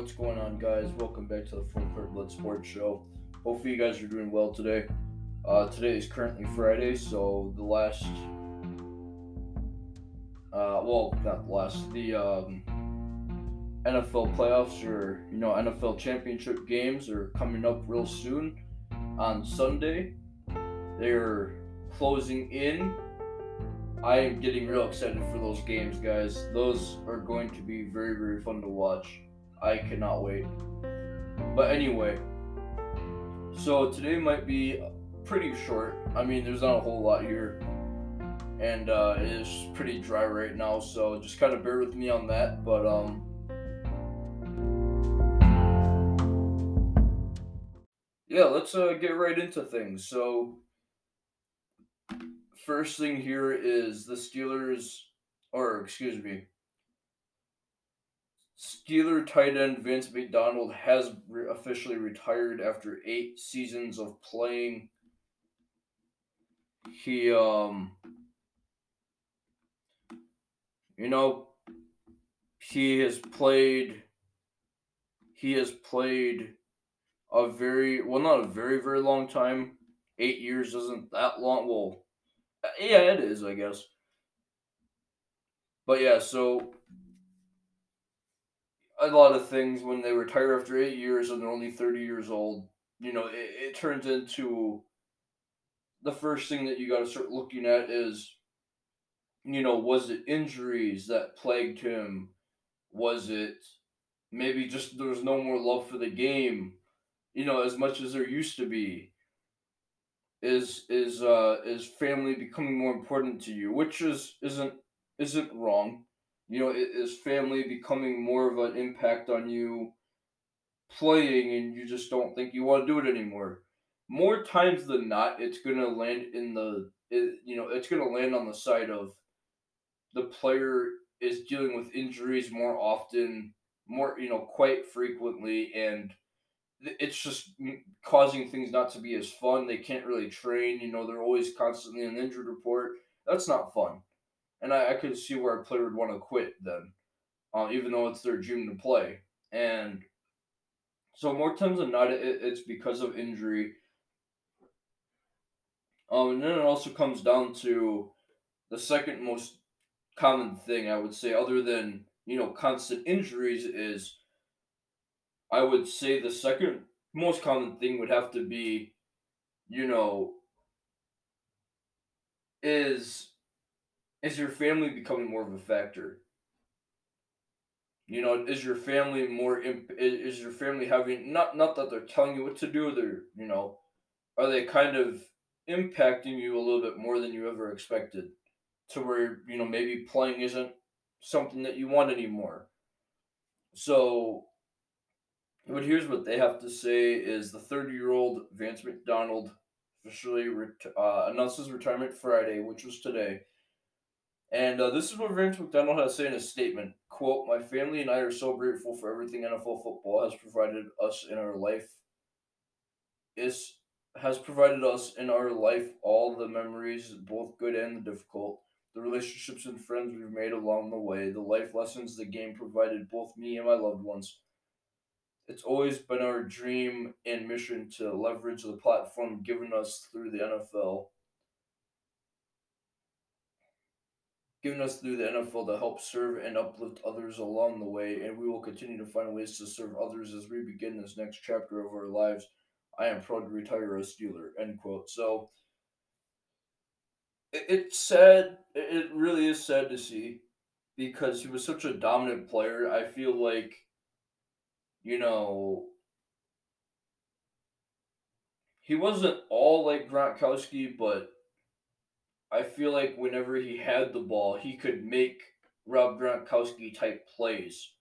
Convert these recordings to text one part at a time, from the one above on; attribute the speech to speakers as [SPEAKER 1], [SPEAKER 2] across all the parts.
[SPEAKER 1] what's going on, guys? Welcome back to the Full Court Blitz Sports Show. Hopefully, you guys are doing well today. Uh, today is currently Friday, so the last, uh, well, not the last, the um, NFL playoffs or you know NFL championship games are coming up real soon on Sunday. They're closing in. I am getting real excited for those games, guys. Those are going to be very, very fun to watch. I cannot wait. But anyway, so today might be pretty short. I mean, there's not a whole lot here, and uh, it is pretty dry right now. So just kind of bear with me on that. But um, yeah, let's uh, get right into things. So first thing here is the Steelers, or excuse me, Steeler tight end Vance McDonald has re- officially retired after eight seasons of playing. He, um, you know, he has played, he has played a very, well, not a very, very long time. Eight years isn't that long. Well, yeah, it is, I guess. But yeah, so a lot of things when they retire after eight years and they're only 30 years old, you know, it, it turns into the first thing that you got to start looking at is, you know, was it injuries that plagued him? Was it maybe just there was no more love for the game, you know, as much as there used to be? Is is uh is family becoming more important to you, which is isn't isn't wrong you know, is family becoming more of an impact on you playing and you just don't think you want to do it anymore? More times than not, it's going to land in the, it, you know, it's going to land on the side of the player is dealing with injuries more often, more, you know, quite frequently, and it's just causing things not to be as fun. They can't really train, you know, they're always constantly an injured report. That's not fun and I, I could see where a player would want to quit then, uh, even though it's their dream to play. And so more times than not, it, it's because of injury. Um, and then it also comes down to the second most common thing I would say, other than you know constant injuries, is I would say the second most common thing would have to be, you know, is is your family becoming more of a factor? You know, is your family more? Imp- is your family having not not that they're telling you what to do? They're you know, are they kind of impacting you a little bit more than you ever expected, to where you know maybe playing isn't something that you want anymore. So, but here's what they have to say: is the 30 year old Vance McDonald officially ret- uh, announced his retirement Friday, which was today. And uh, this is what Vance McDonald has say in his statement. Quote, My family and I are so grateful for everything NFL football has provided us in our life. Is has provided us in our life all the memories, both good and the difficult, the relationships and friends we've made along the way, the life lessons the game provided both me and my loved ones. It's always been our dream and mission to leverage the platform given us through the NFL given us through the NFL to help serve and uplift others along the way, and we will continue to find ways to serve others as we begin this next chapter of our lives. I am proud to retire a Steeler. End quote. So it's sad. It really is sad to see because he was such a dominant player. I feel like, you know, he wasn't all like Gronkowski, but I feel like whenever he had the ball, he could make Rob Gronkowski type plays,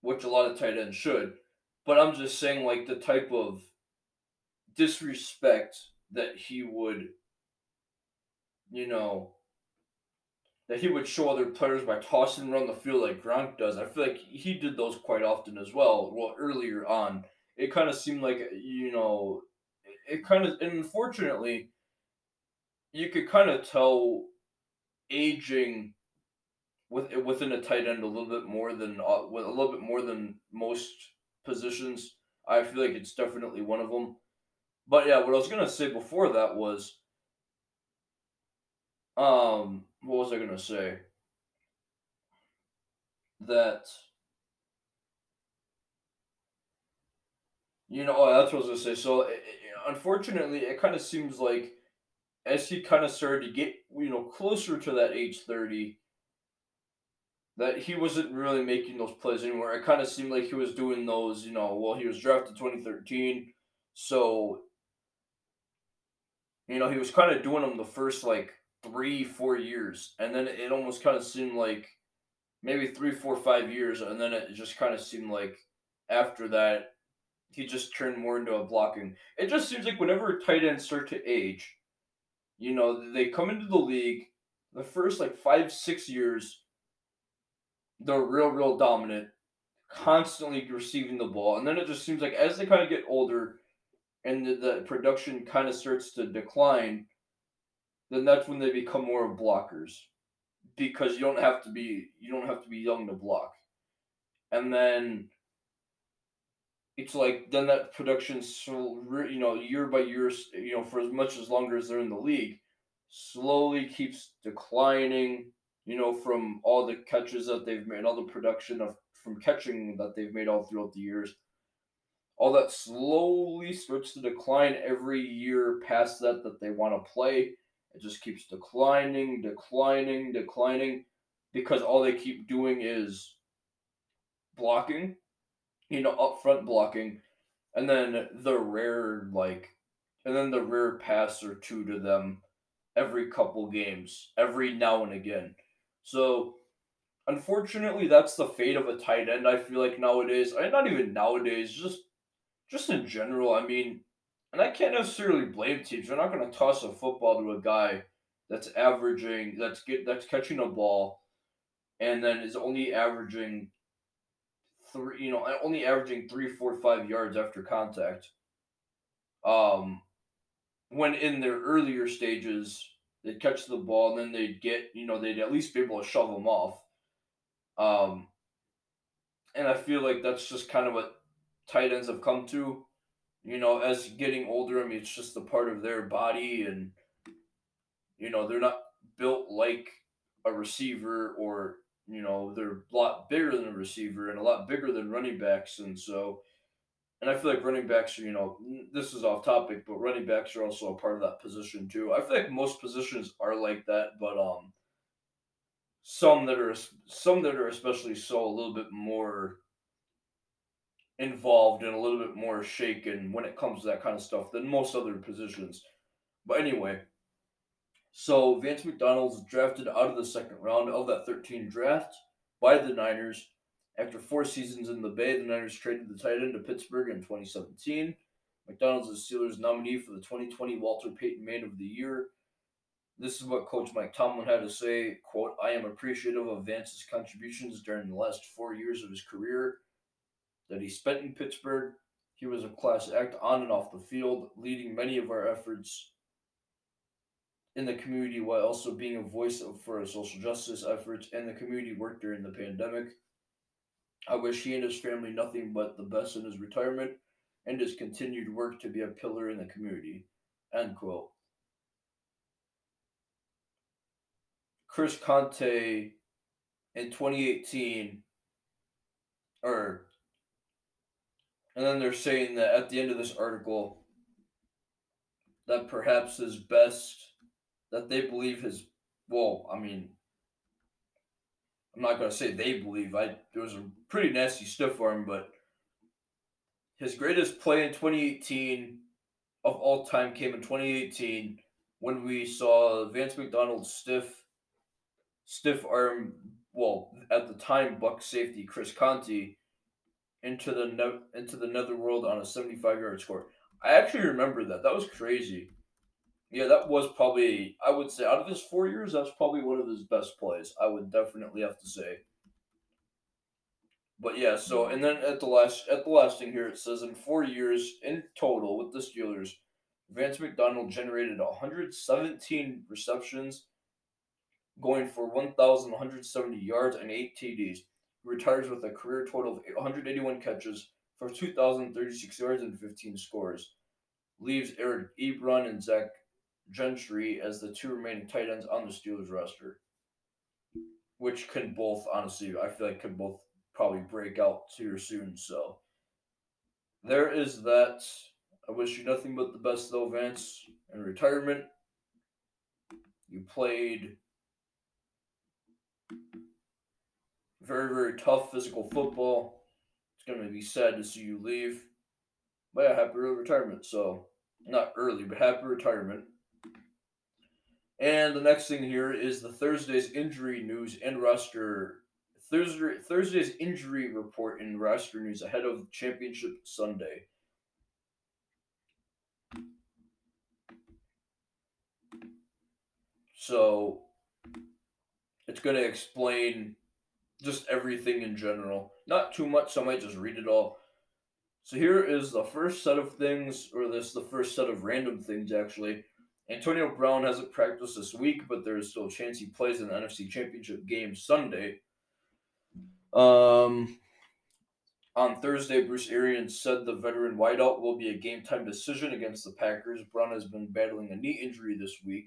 [SPEAKER 1] which a lot of tight ends should. But I'm just saying, like, the type of disrespect that he would, you know, that he would show other players by tossing around the field like Gronk does. I feel like he did those quite often as well. Well, earlier on, it kind of seemed like, you know, it kind of, and unfortunately, you could kind of tell aging with within a tight end a little bit more than uh, a little bit more than most positions. I feel like it's definitely one of them. But yeah, what I was gonna say before that was, um, what was I gonna say? That you know, oh, that's what I was gonna say. So, it, it, unfortunately, it kind of seems like as he kind of started to get you know closer to that age thirty, that he wasn't really making those plays anymore. It kind of seemed like he was doing those, you know, well, he was drafted 2013, so you know, he was kind of doing them the first like three, four years, and then it almost kind of seemed like maybe three, four, five years, and then it just kind of seemed like after that he just turned more into a blocking. It just seems like whenever tight ends start to age, you know, they come into the league the first like five, six years, they're real, real dominant, constantly receiving the ball, and then it just seems like as they kind of get older and the, the production kind of starts to decline, then that's when they become more of blockers because you don't have to be you don't have to be young to block. And then it's like then that production so you know year by year you know for as much as longer as they're in the league slowly keeps declining you know from all the catches that they've made all the production of from catching that they've made all throughout the years all that slowly starts to decline every year past that that they want to play. It just keeps declining, declining, declining because all they keep doing is blocking, you know, up front blocking, and then the rare like and then the rare pass or two to them every couple games, every now and again. So unfortunately that's the fate of a tight end, I feel like nowadays. I not even nowadays, just just in general, I mean, and I can't necessarily blame teams. They're not going to toss a football to a guy that's averaging, that's get, that's catching a ball, and then is only averaging three, you know, only averaging three, four, five yards after contact. Um, when in their earlier stages, they'd catch the ball and then they'd get, you know, they'd at least be able to shove them off. Um, and I feel like that's just kind of what tight ends have come to. You know, as getting older, I mean, it's just a part of their body, and you know, they're not built like a receiver, or you know, they're a lot bigger than a receiver and a lot bigger than running backs, and so. And I feel like running backs are, you know, this is off topic, but running backs are also a part of that position too. I feel like most positions are like that, but um, some that are some that are especially so a little bit more involved and a little bit more shaken when it comes to that kind of stuff than most other positions. But anyway, so Vance McDonald's drafted out of the second round of that 13 draft by the Niners. After four seasons in the Bay, the Niners traded the tight end to Pittsburgh in 2017. McDonald's is Steelers nominee for the 2020 Walter Payton Man of the Year. This is what Coach Mike Tomlin had to say, quote, I am appreciative of Vance's contributions during the last four years of his career that he spent in Pittsburgh. He was a class act on and off the field, leading many of our efforts in the community while also being a voice for social justice efforts and the community work during the pandemic. I wish he and his family nothing but the best in his retirement and his continued work to be a pillar in the community. End quote. Chris Conte in 2018, or and then they're saying that at the end of this article, that perhaps his best, that they believe his, well, I mean, I'm not to say they believe. I It was a pretty nasty stiff arm, but his greatest play in 2018 of all time came in 2018 when we saw Vance McDonald stiff, stiff arm, well, at the time, Buck safety Chris Conte into the into the netherworld on a 75 yard score. I actually remember that. That was crazy. Yeah, that was probably I would say out of his four years, that's probably one of his best plays. I would definitely have to say. But yeah, so hmm. and then at the last at the last thing here it says in four years in total with the Steelers, Vance McDonald generated 117 receptions, going for 1,170 yards and eight TDs retires with a career total of 181 catches for 2,036 yards and 15 scores. Leaves Eric Ebron and Zach Gentry as the two remaining tight ends on the Steelers roster. Which can both, honestly, I feel like could both probably break out here soon. So there is that. I wish you nothing but the best, though, Vance, in retirement. You played very, very tough physical football. It's going to be sad to see you leave. But yeah, happy early retirement. So, not early, but happy retirement. And the next thing here is the Thursday's injury news and roster. Thursday, Thursday's injury report and roster news ahead of Championship Sunday. So it's going to explain just everything in general. Not too much, so I might just read it all. So here is the first set of things, or this the first set of random things actually. Antonio Brown hasn't practiced this week, but there is still a chance he plays in the NFC Championship game Sunday. Um, on Thursday, Bruce Arians said the veteran wideout will be a game time decision against the Packers. Brown has been battling a knee injury this week.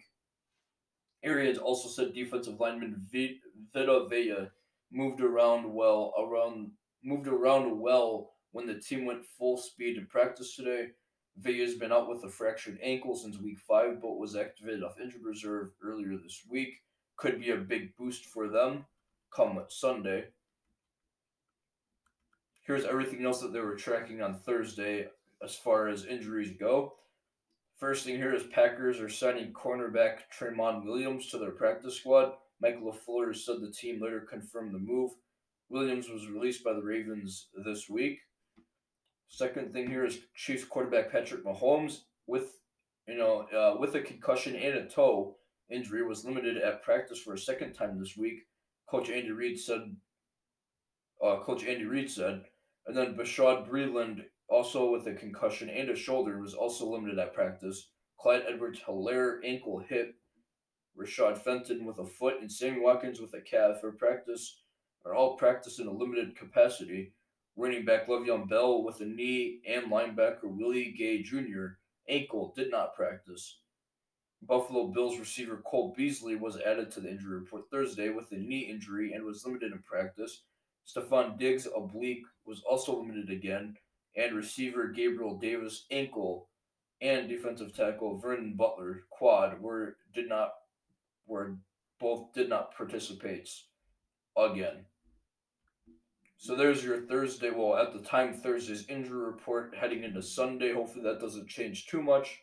[SPEAKER 1] Arians also said defensive lineman Vita Vea moved around well around moved around well when the team went full speed in practice today. Vea's been out with a fractured ankle since week five, but was activated off injured reserve earlier this week. Could be a big boost for them come Sunday. Here's everything else that they were tracking on Thursday as far as injuries go. First thing here is Packers are signing cornerback Tramon Williams to their practice squad. Mike LaFleur said the team later confirmed the move. Williams was released by the Ravens this week. Second thing here is Chiefs quarterback Patrick Mahomes with you know uh, with a concussion and a toe injury was limited at practice for a second time this week. Coach Andy Reid said. Uh, Coach Andy Reid said, and then Bashaud Breeland also with a concussion and a shoulder was also limited at practice. Clyde Edwards Helaire ankle hip. Rashad Fenton with a foot and Sammy Watkins with a calf for practice are all practice in a limited capacity running back Le'Veon Bell with a knee and linebacker Willie Gay Jr. ankle did not practice. Buffalo Bills receiver Cole Beasley was added to the injury report Thursday with a knee injury and was limited in practice. Stefon Diggs oblique was also limited again, and receiver Gabriel Davis ankle and defensive tackle Vernon Butler quad were did not were both did not participate again. So there's your Thursday. Well, at the time, Thursday's injury report heading into Sunday. Hopefully that doesn't change too much,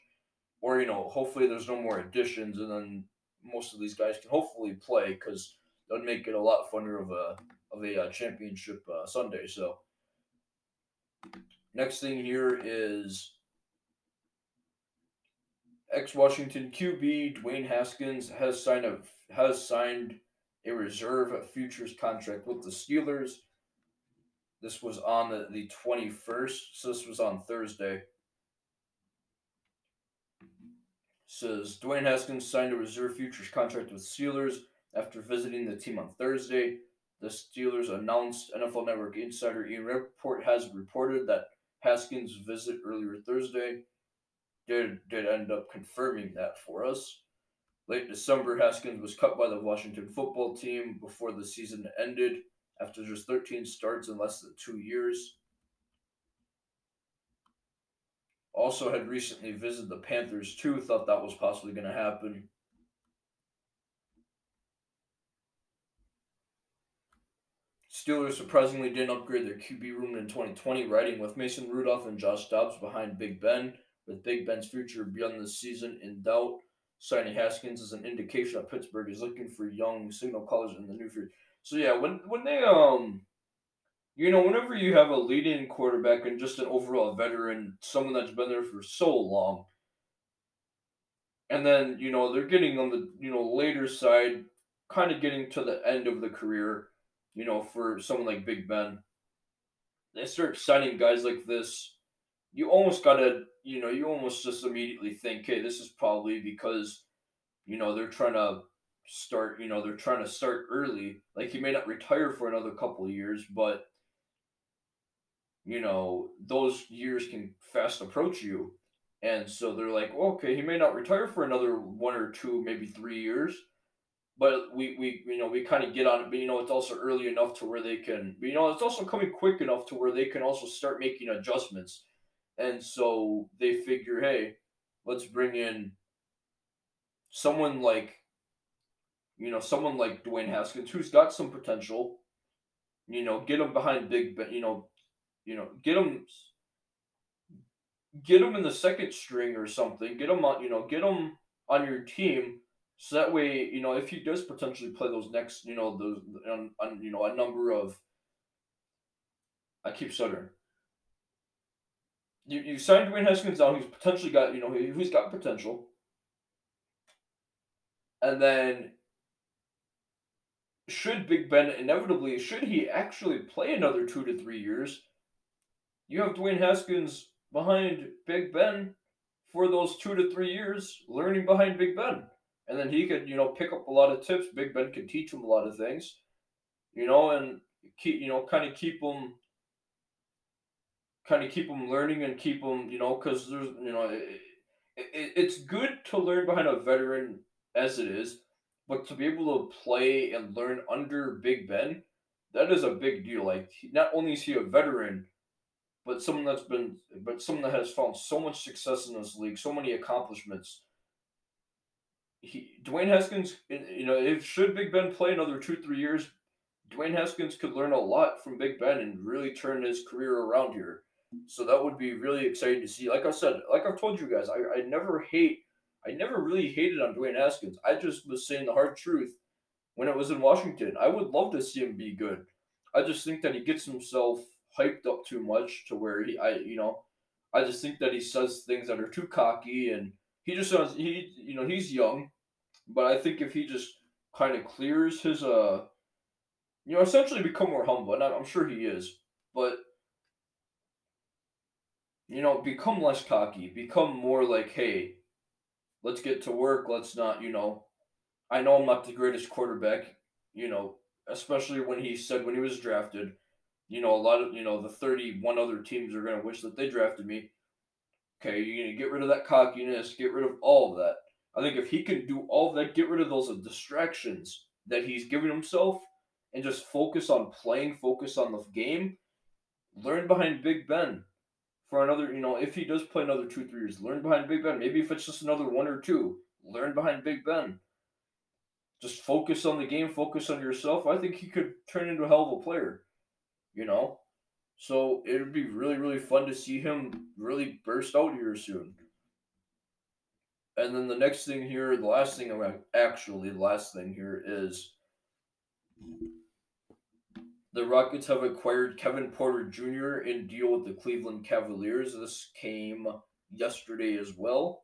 [SPEAKER 1] or you know, hopefully there's no more additions, and then most of these guys can hopefully play because that would make it a lot funner of a of a uh, championship uh, Sunday. So next thing here is ex Washington QB Dwayne Haskins has signed a has signed a reserve futures contract with the Steelers. This was on the, the 21st, so this was on Thursday. Says Dwayne Haskins signed a reserve futures contract with Steelers after visiting the team on Thursday. The Steelers announced NFL Network insider Ian Rapoport has reported that Haskins' visit earlier Thursday did, did end up confirming that for us. Late December, Haskins was cut by the Washington football team before the season ended after just 13 starts in less than two years. Also, had recently visited the Panthers too, thought that was possibly going to happen. Steelers surprisingly didn't upgrade their QB room in 2020, riding with Mason Rudolph and Josh Dobbs behind Big Ben, with Big Ben's future beyond the season in doubt. Signing Haskins is an indication that Pittsburgh is looking for young signal callers in the new future. So yeah, when when they um, you know, whenever you have a leading quarterback and just an overall veteran, someone that's been there for so long, and then you know they're getting on the you know later side, kind of getting to the end of the career, you know, for someone like Big Ben, they start signing guys like this. You almost gotta, you know, you almost just immediately think, hey, this is probably because, you know, they're trying to start, you know, they're trying to start early. Like he may not retire for another couple of years, but you know, those years can fast approach you. And so they're like, okay, he may not retire for another one or two, maybe three years, but we, we you know, we kind of get on it. But you know, it's also early enough to where they can, you know, it's also coming quick enough to where they can also start making adjustments. And so they figure, hey, let's bring in someone like, you know, someone like Dwayne Haskins who's got some potential. You know, get him behind Big Ben. You know, you know, get him, get him in the second string or something. Get him on, you know, get him on your team. So that way, you know, if he does potentially play those next, you know, those, on, on you know, a number of, I keep stuttering. You, you signed Dwayne Haskins down. He's potentially got, you know, he's got potential. And then should Big Ben inevitably, should he actually play another two to three years, you have Dwayne Haskins behind Big Ben for those two to three years, learning behind Big Ben. And then he could, you know, pick up a lot of tips. Big Ben could teach him a lot of things, you know, and keep, you know, kind of keep him, kind of keep them learning and keep them, you know, because there's, you know, it, it, it's good to learn behind a veteran as it is, but to be able to play and learn under Big Ben, that is a big deal. Like, not only is he a veteran, but someone that's been, but someone that has found so much success in this league, so many accomplishments. He, Dwayne Haskins, you know, if should Big Ben play another two, three years, Dwayne Haskins could learn a lot from Big Ben and really turn his career around here. So that would be really exciting to see. Like I said, like I've told you guys, I, I never hate, I never really hated on Dwayne Haskins. I just was saying the hard truth when it was in Washington. I would love to see him be good. I just think that he gets himself hyped up too much to where he, I, you know, I just think that he says things that are too cocky and he just sounds, he, you know, he's young, but I think if he just kind of clears his, uh, you know, essentially become more humble, and I'm sure he is, but you know, become less cocky, become more like, hey, let's get to work. Let's not, you know, I know I'm not the greatest quarterback, you know, especially when he said when he was drafted, you know, a lot of, you know, the 31 other teams are going to wish that they drafted me. Okay, you're going to get rid of that cockiness, get rid of all of that. I think if he can do all that, get rid of those distractions that he's giving himself and just focus on playing, focus on the game, learn behind Big Ben for another, you know, if he does play another two, three years, learn behind Big Ben. Maybe if it's just another one or two, learn behind Big Ben. Just focus on the game, focus on yourself. I think he could turn into a hell of a player you know? So it would be really, really fun to see him really burst out here soon. And then the next thing here, the last thing actually, the last thing here is the Rockets have acquired Kevin Porter Jr. in deal with the Cleveland Cavaliers. This came yesterday as well.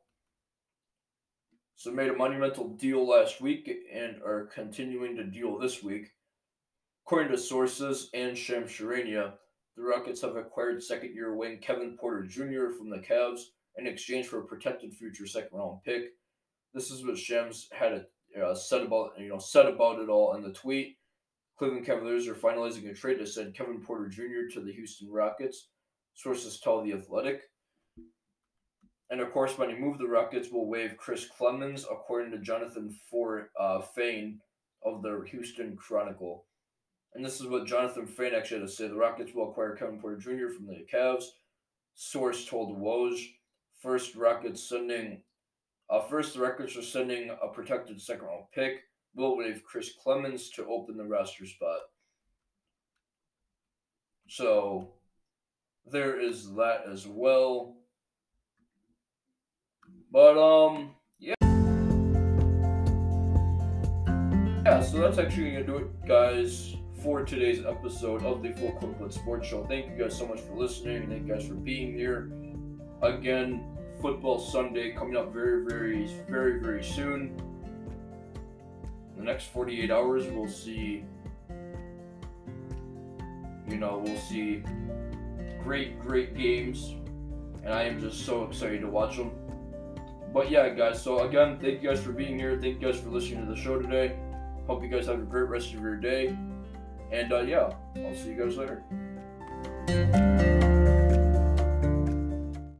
[SPEAKER 1] So made a monumental deal last week and are continuing to deal this week. According to sources and Shams Charania, the Rockets have acquired second year wing Kevin Porter Jr. from the Cavs in exchange for a protected future second round pick. This is what Shams had uh, said about you know said about it all in the tweet. Cleveland Cavaliers are finalizing a trade to send Kevin Porter Jr. to the Houston Rockets. Sources tell the Athletic. And of course, when he moved, the Rockets will waive Chris Clemons, according to Jonathan For, uh, Fane of the Houston Chronicle. And this is what Jonathan Fane actually had to say. The Rockets will acquire Kevin Porter Jr. from the Cavs. Source told Woj. First, Rockets sending. Uh, first, the Rockets are sending a protected second round pick. Will waive Chris Clemons to open the roster spot. So there is that as well. But um yeah. Yeah, so that's actually gonna do it, guys for today's episode of the Full Court Sports Show. Thank you guys so much for listening. Thank you guys for being here. Again, Football Sunday coming up very, very, very, very soon. The next 48 hours, we'll see, you know, we'll see great, great games. And I am just so excited to watch them. But yeah, guys, so again, thank you guys for being here. Thank you guys for listening to the show today. Hope you guys have a great rest of your day. And uh, yeah, I'll see you guys later.